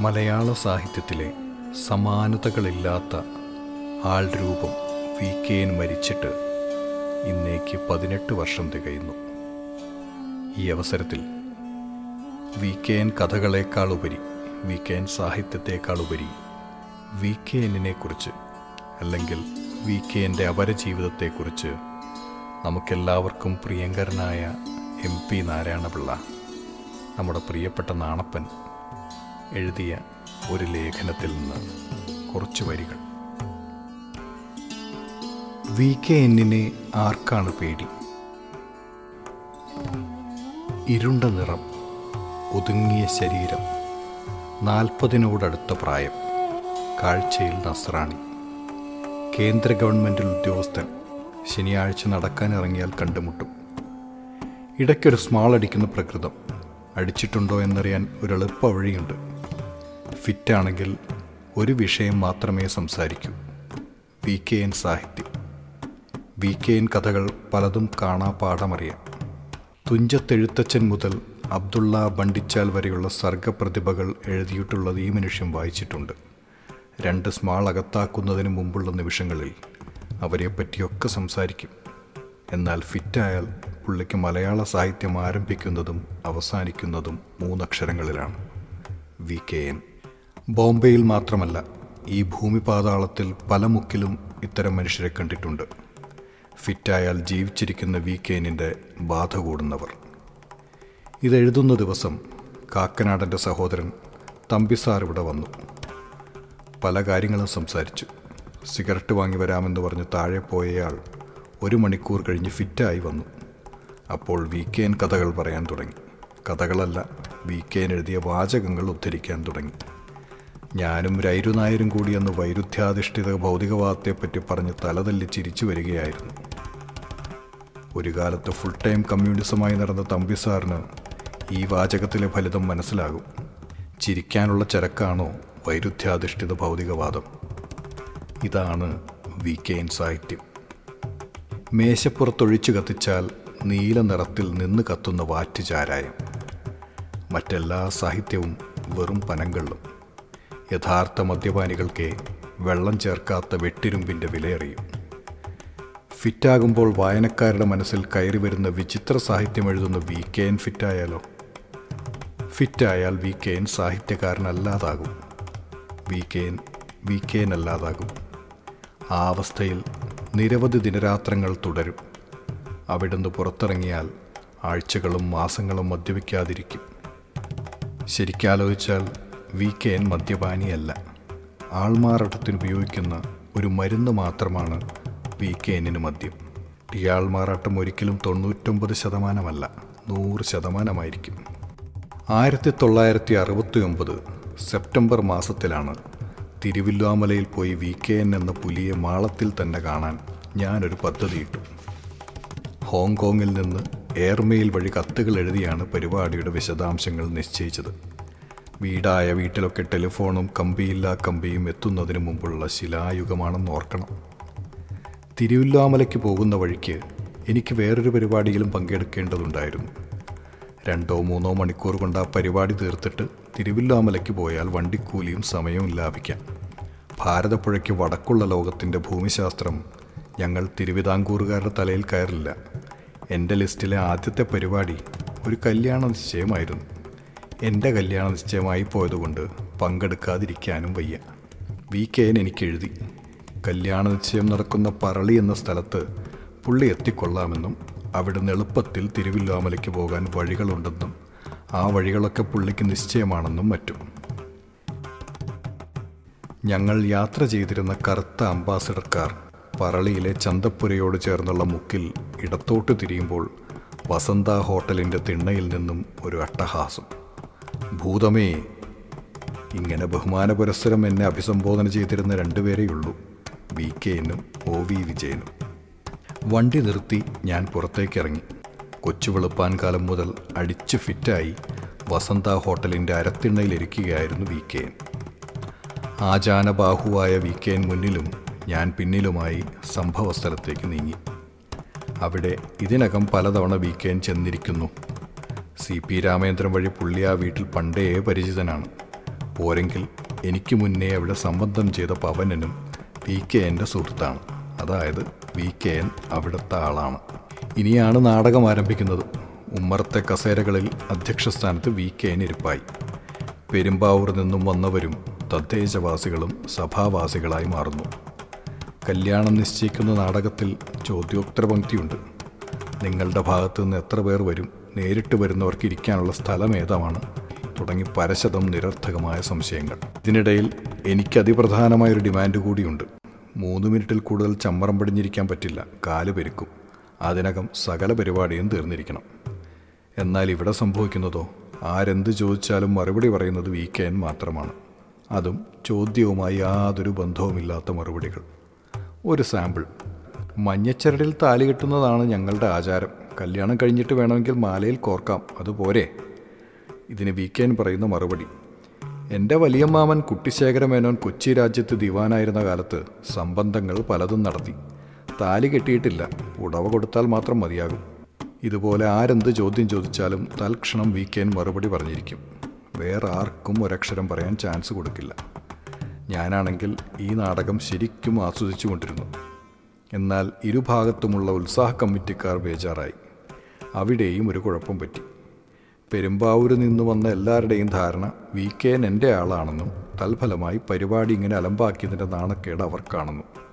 മലയാള സാഹിത്യത്തിലെ സമാനതകളില്ലാത്ത ആൾ രൂപം വി കെ എൻ മരിച്ചിട്ട് ഇന്നേക്ക് പതിനെട്ട് വർഷം തികയുന്നു. ഈ അവസരത്തിൽ വി കെ എൻ കഥകളേക്കാൾ ഉപരി വി കെ എൻ സാഹിത്യത്തെക്കാൾ ഉപരി വി കെ എന്നിനെ കുറിച്ച് അല്ലെങ്കിൽ വി എന്റെ അപരജീവിതത്തെക്കുറിച്ച് നമുക്കെല്ലാവർക്കും പ്രിയങ്കരനായ എം പി നാരായണപിള്ള നമ്മുടെ പ്രിയപ്പെട്ട നാണപ്പൻ എഴുതിയ ഒരു ലേഖനത്തിൽ നിന്ന് കുറച്ച് വരികൾ. വി കെ എന്നിനെ ആർക്കാണ് പേടി? ഇരുണ്ട നിറം ഒതുങ്ങിയ ശരീരം നാൽപ്പതിനോടടുത്ത പ്രായം കാഴ്ചയിൽ നസ്രാണി. കേന്ദ്ര ഗവൺമെന്റ് ഉദ്യോഗസ്ഥൻ ശനിയാഴ്ച നടക്കാനിറങ്ങിയാൽ കണ്ടുമുട്ടും. ഇടയ്ക്കൊരു സ്മാൾ അടിക്കുന്ന പ്രകൃതം അടിച്ചിട്ടുണ്ടോ എന്നറിയാൻ ഒരു വഴിയുണ്ട് ഫിറ്റാണെങ്കിൽ ഒരു വിഷയം മാത്രമേ സംസാരിക്കൂ. വി കെ എൻ സാഹിത്യം. വി കെ എൻ കഥകൾ പലതും കാണാ പാഠമറിയാം. തുഞ്ചത്തെഴുത്തച്ഛൻ മുതൽ അബ്ദുള്ള ബണ്ടിച്ചാൽ വരെയുള്ള സർഗപ്രതിഭകൾ എഴുതിയിട്ടുള്ളത് ഈ മനുഷ്യൻ വായിച്ചിട്ടുണ്ട്. രണ്ട് സ്മാൾ അകത്താക്കുന്നതിന് മുമ്പുള്ള നിമിഷങ്ങളിൽ അവരെപ്പറ്റിയൊക്കെ സംസാരിക്കും. എന്നാൽ ഫിറ്റായാൽ പുള്ളിക്ക് മലയാള സാഹിത്യം ആരംഭിക്കുന്നതും അവസാനിക്കുന്നതും മൂന്നക്ഷരങ്ങളിലാണ്. V K N. ബോംബെയിൽ മാത്രമല്ല ഈ ഭൂമിപാതാളത്തിൽ പല മുക്കിലും ഇത്തരം മനുഷ്യരെ കണ്ടിട്ടുണ്ട്. ഫിറ്റായാൽ ജീവിച്ചിരിക്കുന്ന വി കെനിന്റെ ബാധ കൂടുന്നവർ. ഇതെഴുതുന്ന ദിവസം കാക്കനാടന്റെ സഹോദരൻ തമ്പിസാർ ഇവിടെ വന്നു. പല കാര്യങ്ങളും സംസാരിച്ചു. സിഗരറ്റ് വാങ്ങി വരാമെന്ന് പറഞ്ഞ് താഴെ പോയയാൾ ഒരു മണിക്കൂർ കഴിഞ്ഞ് ഫിറ്റായി വന്നു. അപ്പോൾ വി കെൻ കഥകൾ പറയാൻ തുടങ്ങി. കഥകളല്ല വി കെൻ എഴുതിയ വാചകങ്ങൾ ഉദ്ധരിക്കാൻ തുടങ്ങി. ഞാനും രൈരു നായരും കൂടി അന്ന് വൈരുദ്ധ്യാധിഷ്ഠിത ഭൗതികവാദത്തെപ്പറ്റി പറഞ്ഞ് തലതല്ലി ചിരിച്ചു വരികയായിരുന്നു. ഒരു കാലത്ത് ഫുൾ ടൈം കമ്മ്യൂണിസമായി നടന്ന തമ്പി സാറിന് ഈ വാചകത്തിലെ ഫലിതം മനസ്സിലാകും. ചിരിക്കാനുള്ള ചരക്കാണോ വൈരുദ്ധ്യാധിഷ്ഠിത ഭൗതികവാദം? ഇതാണ് വി കെ എൻ സാഹിത്യം. മേശപ്പുറത്തൊഴിച്ചു കത്തിച്ചാൽ നീല നിറത്തിൽ നിന്ന് കത്തുന്ന വാറ്റ് ചാരായം മറ്റെല്ലാ സാഹിത്യവും വെറും പനങ്കള്ളും. യഥാർത്ഥ മദ്യപാനികൾക്ക് വെള്ളം ചേർക്കാത്ത വെട്ടിരുമ്പിന്റെ വിലയറിയും. ഫിറ്റാകുമ്പോൾ വായനക്കാരുടെ മനസ്സിൽ കയറി വരുന്ന വിചിത്ര സാഹിത്യം എഴുതുന്ന വി. കെ. എൻ. ഫിറ്റായാലോ? ഫിറ്റായാൽ V. K. N. സാഹിത്യകാരനല്ലാതാകും. V. K. N. V. K. N. അല്ലാതാകും. ആ അവസ്ഥയിൽ നിരവധി ദിനരാത്രങ്ങൾ തുടരും. അവിടുന്ന് പുറത്തിറങ്ങിയാൽ ആഴ്ചകളും മാസങ്ങളും മദ്യപിക്കാതിരിക്കും. ശരിക്കാലോചിച്ചാൽ വി കെ എൻ മദ്യപാനിയല്ല. ആൾമാറാട്ടത്തിന് ഉപയോഗിക്കുന്ന ഒരു മരുന്ന് മാത്രമാണ് വി കെ എന്നിന് മദ്യം. ഈ ആൾമാറാട്ടം ഒരിക്കലും തൊണ്ണൂറ്റൊമ്പത് ശതമാനമല്ല നൂറ് ശതമാനമായിരിക്കും. ആയിരത്തി തൊള്ളായിരത്തി അറുപത്തി ഒമ്പത് സെപ്റ്റംബർ മാസത്തിലാണ് തിരുവില്ലാമലയിൽ പോയി വി കെ എൻ എന്ന പുലിയെ മാളത്തിൽ തന്നെ കാണാൻ ഞാനൊരു പദ്ധതിയിട്ടു ഹോങ്കോങ്ങിൽ നിന്ന് എയർമെയിൽ വഴി കത്തുകൾ എഴുതിയാണ് പരിപാടിയുടെ വിശദാംശങ്ങൾ നിശ്ചയിച്ചത്. വീടായ വീട്ടിലൊക്കെ ടെലിഫോണും കമ്പിയില്ല കമ്പിയും എത്തുന്നതിന് മുമ്പുള്ള ശിലായുഗമാണെന്ന് ഓർക്കണം. തിരുവില്ലാമലയ്ക്ക് പോകുന്ന വഴിക്ക് എനിക്ക് വേറൊരു പരിപാടിയിലും പങ്കെടുക്കേണ്ടതുണ്ടായിരുന്നു. രണ്ടോ മൂന്നോ മണിക്കൂർ കൊണ്ട് ആ പരിപാടി തീർത്തിട്ട് തിരുവില്ലാമലയ്ക്ക് പോയാൽ വണ്ടിക്കൂലിയും സമയവും ലാഭിക്കാം. ഭാരതപ്പുഴയ്ക്ക് വടക്കുള്ള ലോകത്തിന്റെ ഭൂമിശാസ്ത്രം ഞങ്ങൾ തിരുവിതാംകൂറുകാരുടെ തലയിൽ കയറില്ല. എന്റെ ലിസ്റ്റിലെ ആദ്യത്തെ പരിപാടി ഒരു കല്യാണ നിശ്ചയമായിരുന്നു എന്റെ കല്യാണ നിശ്ചയമായി പോയതുകൊണ്ട് പങ്കെടുക്കാതിരിക്കാനും വയ്യ. വി. കെ. എൻ എനിക്ക് എഴുതി കല്യാണ നിശ്ചയം നടക്കുന്ന പറളി എന്ന സ്ഥലത്ത് പുള്ളി എത്തിക്കൊള്ളാമെന്നും അവിടുന്ന് എളുപ്പത്തിൽ തിരുവില്ലാമലയ്ക്ക് പോകാൻ വഴികളുണ്ടെന്നും ആ വഴികളൊക്കെ പുള്ളിക്ക് നിശ്ചയമാണെന്നും മറ്റും. ഞങ്ങൾ യാത്ര ചെയ്തിരുന്ന കറുത്ത അംബാസഡർ കാർ പറളിയിലെ ചന്തപ്പുരയോട് ചേർന്നുള്ള മുക്കിൽ ഇടത്തോട്ട് തിരിയുമ്പോൾ വസന്ത ഹോട്ടലിന്റെ തിണ്ണയിൽ നിന്നും ഒരു അട്ടഹാസം. ഭൂതമേ ഇങ്ങനെ ബഹുമാന പുരസ്സരം എന്നെ അഭിസംബോധന ചെയ്തിരുന്ന രണ്ടുപേരെയുള്ളൂ. വി. കെ. എന്നും ഒ. വി. വിജയനും. വണ്ടി നിർത്തി ഞാൻ പുറത്തേക്കിറങ്ങി. കൊച്ചു വെളുപ്പാൻ കാലം മുതൽ അടിച്ചു ഫിറ്റായി വസന്ത ഹോട്ടലിന്റെ അരത്തിണ്ണയിലിരിക്കുകയായിരുന്നു വി. കെ. എൻ ആചാനബാഹുവായ വി. കെ. എൻ മുന്നിലും ഞാൻ പിന്നിലുമായി സംഭവസ്ഥലത്തേക്ക് നീങ്ങി. അവിടെ ഇതിനകം പലതവണ വി. കെ. എൻ ചെന്നിരിക്കുന്നു. സി പി രാമചന്ദ്രൻ വഴി പുള്ളി ആ വീട്ടിൽ പണ്ടേ പരിചിതനാണ്. പോരെങ്കിൽ എനിക്ക് മുന്നേ അവിടെ സംബന്ധം ചെയ്ത പവനനും വി കെ എന്റെ സുഹൃത്താണ്. അതായത് വി കെ എൻ അവിടുത്തെ ആളാണ്. ഇനിയാണ് നാടകം ആരംഭിക്കുന്നത്. ഉമ്മറത്തെ കസേരകളിൽ അധ്യക്ഷസ്ഥാനത്ത് വി കെ എൻ ഇരിപ്പായി. പെരുമ്പാവൂർ നിന്നും വന്നവരും തദ്ദേശവാസികളും സഭാവാസികളായി മാറുന്നു. കല്യാണം നിശ്ചയിക്കുന്ന നാടകത്തിൽ ചോദ്യോത്തര പങ്ക്തിയുണ്ട് നിങ്ങളുടെ ഭാഗത്തു നിന്ന് എത്ര പേർ വരും? നേരിട്ട് വരുന്നവർക്ക് ഇരിക്കാനുള്ള സ്ഥലം ഏതാണ്? തുടങ്ങി പരശതം നിരർത്ഥകമായ സംശയങ്ങൾ. ഇതിനിടയിൽ എനിക്ക് അതിപ്രധാനമായൊരു ഡിമാൻഡ് കൂടിയുണ്ട്. മൂന്ന് മിനിറ്റിൽ കൂടുതൽ ചമ്മറം പടിഞ്ഞിരിക്കാൻ പറ്റില്ല. കാൽ പെരുക്കും. അതിനകം സകല പരിപാടിയും തീർന്നിരിക്കണം. എന്നാൽ ഇവിടെ സംഭവിക്കുന്നതോ? ആരെന്ത് ചോദിച്ചാലും മറുപടി പറയുന്നത് വി. കെ. എൻ. മാത്രമാണ്. അതും ചോദ്യവുമായി യാതൊരു ബന്ധവുമില്ലാത്ത മറുപടികൾ. ഒരു സാമ്പിൾ. മഞ്ഞച്ചരടിൽ താലി കെട്ടുന്നതാണ് ഞങ്ങളുടെ ആചാരം. കല്യാണം കഴിഞ്ഞിട്ട് വേണമെങ്കിൽ മാലയിൽ കോർക്കാം. അതുപോരെ ഇതിന് വി കെ എൻ പറയുന്ന മറുപടി. എന്റെ വലിയമ്മാമൻ കുട്ടിശേഖരമേനോൻ കൊച്ചി രാജ്യത്ത് ദിവാനായിരുന്ന കാലത്ത് സംബന്ധങ്ങൾ പലതും നടത്തി. താലി കെട്ടിയിട്ടില്ല. ഉടവ കൊടുത്താൽ മാത്രം മതിയാകും. ഇതുപോലെ ആരെന്ത് ചോദ്യം ചോദിച്ചാലും തൽക്ഷണം വി കെ എൻ മറുപടി പറഞ്ഞിരിക്കും. വേറെ ആർക്കും ഒരക്ഷരം പറയാൻ ചാൻസ് കൊടുക്കില്ല. ഞാനാണെങ്കിൽ ഈ നാടകം ശരിക്കും ആസ്വദിച്ചുകൊണ്ടിരുന്നു. എന്നാൽ ഇരുഭാഗത്തുമുള്ള ഉത്സാഹ കമ്മിറ്റിക്കാർ ബേജാറായി. അവിടെയും ഒരു കുഴപ്പം പറ്റി. പെരുമ്പാവൂർ നിന്ന് വന്ന എല്ലാവരുടെയും ധാരണ വി. കെ. എൻ എന്റെ ആളാണെന്നും തൽഫലമായി പരിപാടി ഇങ്ങനെ അലമ്പാക്കിയതിന്റെ നാണക്കേട് അവർക്കാണെന്നും കാണുന്നു.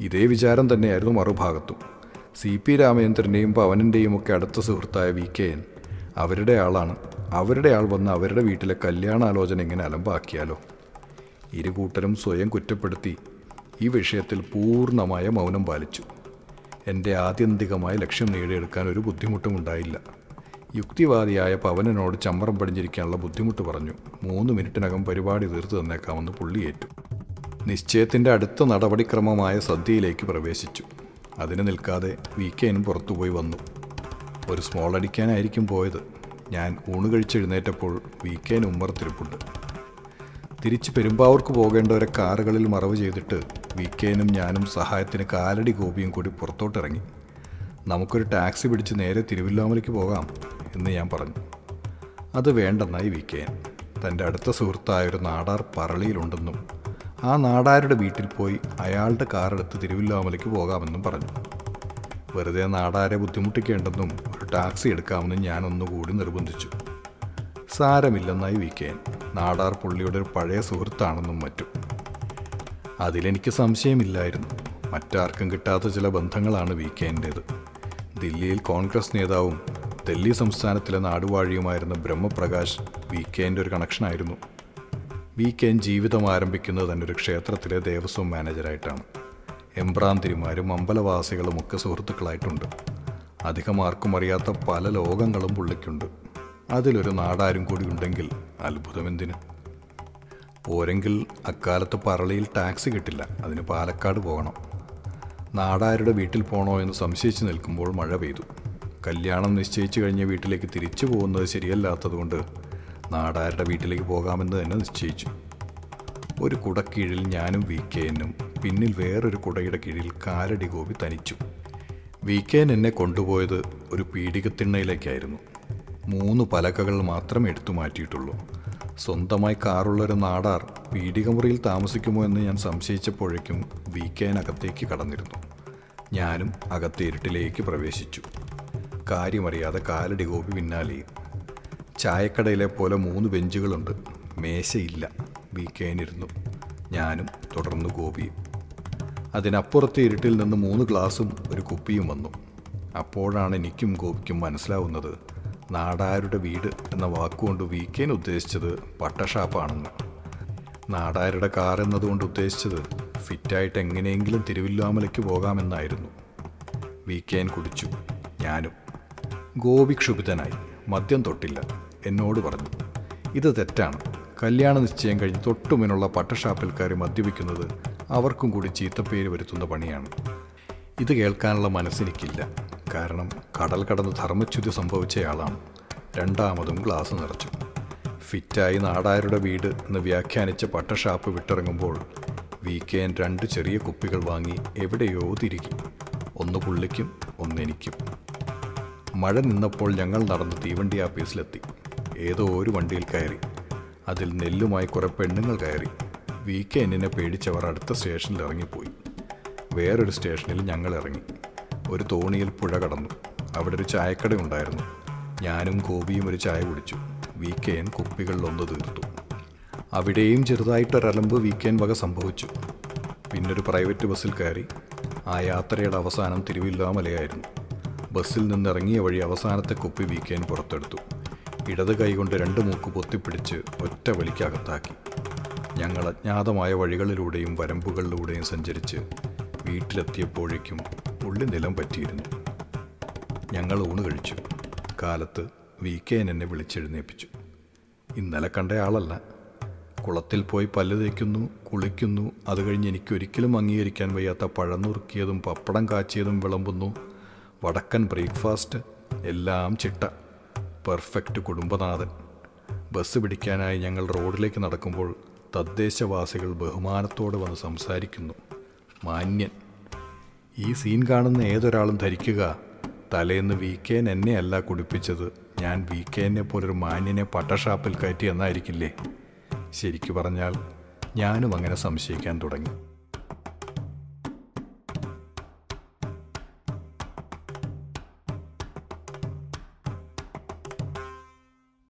ഇതേ വിചാരം തന്നെയായിരുന്നു മറുഭാഗത്തും. സി. പി. രാമചന്ദ്രന്റെയും പവനന്റെയും ഒക്കെ അടുത്ത സുഹൃത്തായ വി. കെ. എൻ അവരുടെ ആളാണ്. അവരുടെ ആൾ വന്ന് അവരുടെ വീട്ടിലെ കല്യാണാലോചന ഇങ്ങനെ അലമ്പാക്കിയാലോ? ഇരുകൂട്ടരും സ്വയം കുറ്റപ്പെടുത്തി ഈ വിഷയത്തിൽ പൂർണമായ മൗനം പാലിച്ചു. എന്റെ ആത്യന്തികമായ ലക്ഷ്യം നേടിയെടുക്കാൻ ഒരു ബുദ്ധിമുട്ടും ഉണ്ടായില്ല. യുക്തിവാദിയായ പവനനോട് ചമ്മറം പടിഞ്ഞിരിക്കാനുള്ള ബുദ്ധിമുട്ട് പറഞ്ഞു. മൂന്ന് മിനിറ്റിനകം പരിപാടി തീർത്തു തന്നേക്കാമെന്ന് പുള്ളിയേറ്റു. നിശ്ചയത്തിന്റെ അടുത്ത നടപടിക്രമമായ സദ്യയിലേക്ക് പ്രവേശിച്ചു. അതിന് നിൽക്കാതെ വി കെനും പുറത്തുപോയി വന്നു. ഒരു സ്മോൾ അടിക്കാനായിരിക്കും പോയത്. ഞാൻ ഊണ് കഴിച്ചെഴുന്നേറ്റപ്പോൾ വി കെൻ ഉമ്മറത്തിരിപ്പുണ്ട് തിരിച്ച് പെരുമ്പാവൂർക്ക് പോകേണ്ടവരെ കാറുകളിൽ മറവ് ചെയ്തിട്ട് വി കെനും ഞാനും സഹായത്തിന് കാലടി ഗോപിയും കൂടി പുറത്തോട്ടിറങ്ങി. നമുക്കൊരു ടാക്സി പിടിച്ച് നേരെ തിരുവല്ലാമലയ്ക്ക് പോകാം എന്ന് ഞാൻ പറഞ്ഞു. അത് വേണ്ടെന്നായി വി കെ എൻ തന്റെ അടുത്ത സുഹൃത്തായ ഒരു നാടാർ പറളിയിലുണ്ടെന്നും ആ നാടാരുടെ വീട്ടിൽ പോയി അയാളുടെ കാറെടുത്ത് തിരുവില്ലാമലയ്ക്ക് പോകാമെന്നും പറഞ്ഞു. വെറുതെ നാടാരെ ബുദ്ധിമുട്ടിക്കേണ്ടെന്നും ഒരു ടാക്സി എടുക്കാമെന്നും ഞാൻ ഒന്നുകൂടി നിർബന്ധിച്ചു. സാരമില്ലെന്നായി വി കെ നാടാർ പുള്ളിയുടെ ഒരു പഴയ സുഹൃത്താണെന്നും മറ്റും. അതിലെനിക്ക് സംശയമില്ലായിരുന്നു. മറ്റാർക്കും കിട്ടാത്ത ചില ബന്ധങ്ങളാണ് വി കെ എന്റേത് ദില്ലിയിൽ കോൺഗ്രസ് നേതാവും ഡൽഹി സംസ്ഥാനത്തിലെ നാടുവാഴിയുമായിരുന്ന ബ്രഹ്മപ്രകാശ് വി കെന്റെ ഒരു കണക്ഷനായിരുന്നു. വി കെ എൻ ജീവിതം ആരംഭിക്കുന്നത് തന്നെ ഒരു ക്ഷേത്രത്തിലെ ദേവസ്വം മാനേജരായിട്ടാണ്. എംബ്രാന്തിരിമാരും അമ്പലവാസികളും ഒക്കെ സുഹൃത്തുക്കളായിട്ടുണ്ട്. അധികം ആർക്കും അറിയാത്ത പല ലോകങ്ങളും പുള്ളിക്കുണ്ട്. അതിലൊരു നാടാരും കൂടി ഉണ്ടെങ്കിൽ അത്ഭുതമെന്തിന്? പോരെങ്കിൽ അക്കാലത്ത് പറളിയിൽ ടാക്സി കിട്ടില്ല. അതിന് പാലക്കാട് പോകണം. നാടാരുടെ വീട്ടിൽ പോകണോ എന്ന് സംശയിച്ച് നിൽക്കുമ്പോൾ മഴ പെയ്തു. കല്യാണം നിശ്ചയിച്ചു കഴിഞ്ഞ വീട്ടിലേക്ക് തിരിച്ചു പോകുന്നത് ശരിയല്ലാത്തതുകൊണ്ട് നാടാരുടെ വീട്ടിലേക്ക് പോകാമെന്ന് തന്നെ നിശ്ചയിച്ചു. ഒരു കുടക്കീഴിൽ ഞാനും വി കെ എന്നും പിന്നിൽ വേറൊരു കുടയുടെ കീഴിൽ കാലടി ഗോപി തനിച്ചു. വി കെ എൻ എന്നെ കൊണ്ടുപോയത് ഒരു പീഡികത്തിണ്ണയിലേക്കായിരുന്നു. മൂന്ന് പലകകൾ മാത്രമേ എടുത്തു മാറ്റിയിട്ടുള്ളൂ. സ്വന്തമായി കാറുള്ളൊരു നാടാർ പീഡികമുറിയിൽ താമസിക്കുമോ എന്ന് ഞാൻ സംശയിച്ചപ്പോഴേക്കും വി കെ അകത്തേക്ക് കടന്നിരുന്നു. ഞാനും അകത്തെ ഇരുട്ടിലേക്ക് പ്രവേശിച്ചു. കാര്യമറിയാതെ കാലടി ഗോപി പിന്നാലെയും ചായക്കടയിലെ പോലെ മൂന്ന് ബെഞ്ചുകളുണ്ട്. മേശയില്ല. വി കെ ഇരുന്നു ഞാനും തുടർന്ന് ഗോപിയും അതിനപ്പുറത്തെ ഇരുട്ടിൽ നിന്ന് മൂന്ന് ഗ്ലാസും ഒരു കുപ്പിയും വന്നു. അപ്പോഴാണ് എനിക്കും ഗോപിക്കും മനസ്സിലാവുന്നത് നാടാരുടെ വീട് എന്ന വാക്കുകൊണ്ട് വി കെൻ ഉദ്ദേശിച്ചത് പട്ടഷാപ്പാണെന്ന്. നാടാരുടെ കാർ എന്നതുകൊണ്ട് ഉദ്ദേശിച്ചത് ഫിറ്റായിട്ട് എങ്ങനെയെങ്കിലും തിരുവില്ലാമലയ്ക്ക് പോകാമെന്നായിരുന്നു. വി കെൻ കുടിച്ചു. ഞാനും. ഗോപി ക്ഷുഭിതനായി. മദ്യം തൊട്ടില്ല. എന്നോട് പറഞ്ഞു. ഇത് തെറ്റാണ്. കല്യാണ നിശ്ചയം കഴിഞ്ഞ് തൊട്ടുമുന്നുള്ള പട്ടഷാപ്പിൽ കയറി മദ്യപിക്കുന്നത് അവർക്കും കൂടി ചീത്തപ്പേര് വരുത്തുന്ന പണിയാണ്. ഇത് കേൾക്കാനുള്ള മനസ്സെനിക്കില്ല. കാരണം കടൽ കടന്ന് ധർമ്മച്യുതി സംഭവിച്ചയാളാണ് രണ്ടാമതും ഗ്ലാസ് നിറച്ചു. ഫിറ്റായി നാടാരുടെ വീട് എന്ന് വ്യാഖ്യാനിച്ച പട്ടഷാപ്പ് വിട്ടിറങ്ങുമ്പോൾ വി കെ എൻ രണ്ട് ചെറിയ കുപ്പികൾ വാങ്ങി എവിടെയോ തിരികെ. ഒന്ന് പുള്ളിക്കും ഒന്നെനിക്കും മഴ നിന്നപ്പോൾ ഞങ്ങൾ നടന്ന് തീവണ്ടി ആപ്പീസിലെത്തി ഏതോ ഒരു വണ്ടിയിൽ കയറി. അതിൽ നെല്ലുമായി കുറെ പെണ്ണുങ്ങൾ കയറി. വി കെ എന്നിനെ പേടിച്ചവർ അടുത്ത സ്റ്റേഷനിൽ ഇറങ്ങിപ്പോയി. വേറൊരു സ്റ്റേഷനിൽ ഞങ്ങൾ ഇറങ്ങി. ഒരു തോണിയിൽ പുഴ കടന്നു. അവിടെ ഒരു ചായക്കട ഉണ്ടായിരുന്നു. ഞാനും ഗോപിയും ഒരു ചായ കുടിച്ചു. വി കെ എൻ കുപ്പികളിലൊന്ന് തീർത്തു. അവിടെയും ചെറുതായിട്ടൊരലമ്പ് വീക്കേൻ വക സംഭവിച്ചു. പിന്നൊരു പ്രൈവറ്റ് ബസ്സിൽ കയറി. ആ യാത്രയുടെ അവസാനം തിരുവില്ലാമലയായിരുന്നു. ബസ്സിൽ നിന്നിറങ്ങിയ വഴി അവസാനത്തെ കുപ്പി വീക്കേൻ പുറത്തെടുത്തു. ഇടത് കൈകൊണ്ട് രണ്ട് മൂക്ക് പൊത്തിപ്പിടിച്ച് ഒറ്റ വലിക്കകത്താക്കി. ഞങ്ങൾ അജ്ഞാതമായ വഴികളിലൂടെയും വരമ്പുകളിലൂടെയും സഞ്ചരിച്ച് വീട്ടിലെത്തിയപ്പോഴേക്കും ഉള്ളി നിലം പറ്റിയിരുന്നു. ഞങ്ങൾ ഊണ് കഴിച്ചു. കാലത്ത് വി കെ എന്നെ വിളിച്ചെഴുന്നേൽപ്പിച്ചു ഇന്നലെ കണ്ട ആളല്ല. കുളത്തിൽ പോയി പല്ല് തേക്കുന്നു കുളിക്കുന്നു. അത് കഴിഞ്ഞ് എനിക്കൊരിക്കലും അംഗീകരിക്കാൻ വയ്യാത്ത പഴം നുറുക്കിയതും പപ്പടം കാച്ചിയതും വിളമ്പുന്നു. വടക്കൻ ബ്രേക്ക്ഫാസ്റ്റ് എല്ലാം ചിട്ട. പെർഫെക്റ്റ് കുടുംബനാഥൻ. ബസ് പിടിക്കാനായി ഞങ്ങൾ റോഡിലേക്ക് നടക്കുമ്പോൾ തദ്ദേശവാസികൾ ബഹുമാനത്തോടെ വന്ന് സംസാരിക്കുന്നു. മാന്യൻ. ഈ സീൻ കാണുന്ന ഏതൊരാളും ധരിക്കുക. തലേന്ന് വി എന്നെ അല്ല കുടിപ്പിച്ചത്. ഞാൻ വി കെനെ പോലൊരു മാന്യനെ പട്ടഷാപ്പിൽ കയറ്റി എന്നായിരിക്കില്ലേ? ശരിക്കു പറഞ്ഞാൽ ഞാനും അങ്ങനെ സംശയിക്കാൻ തുടങ്ങി.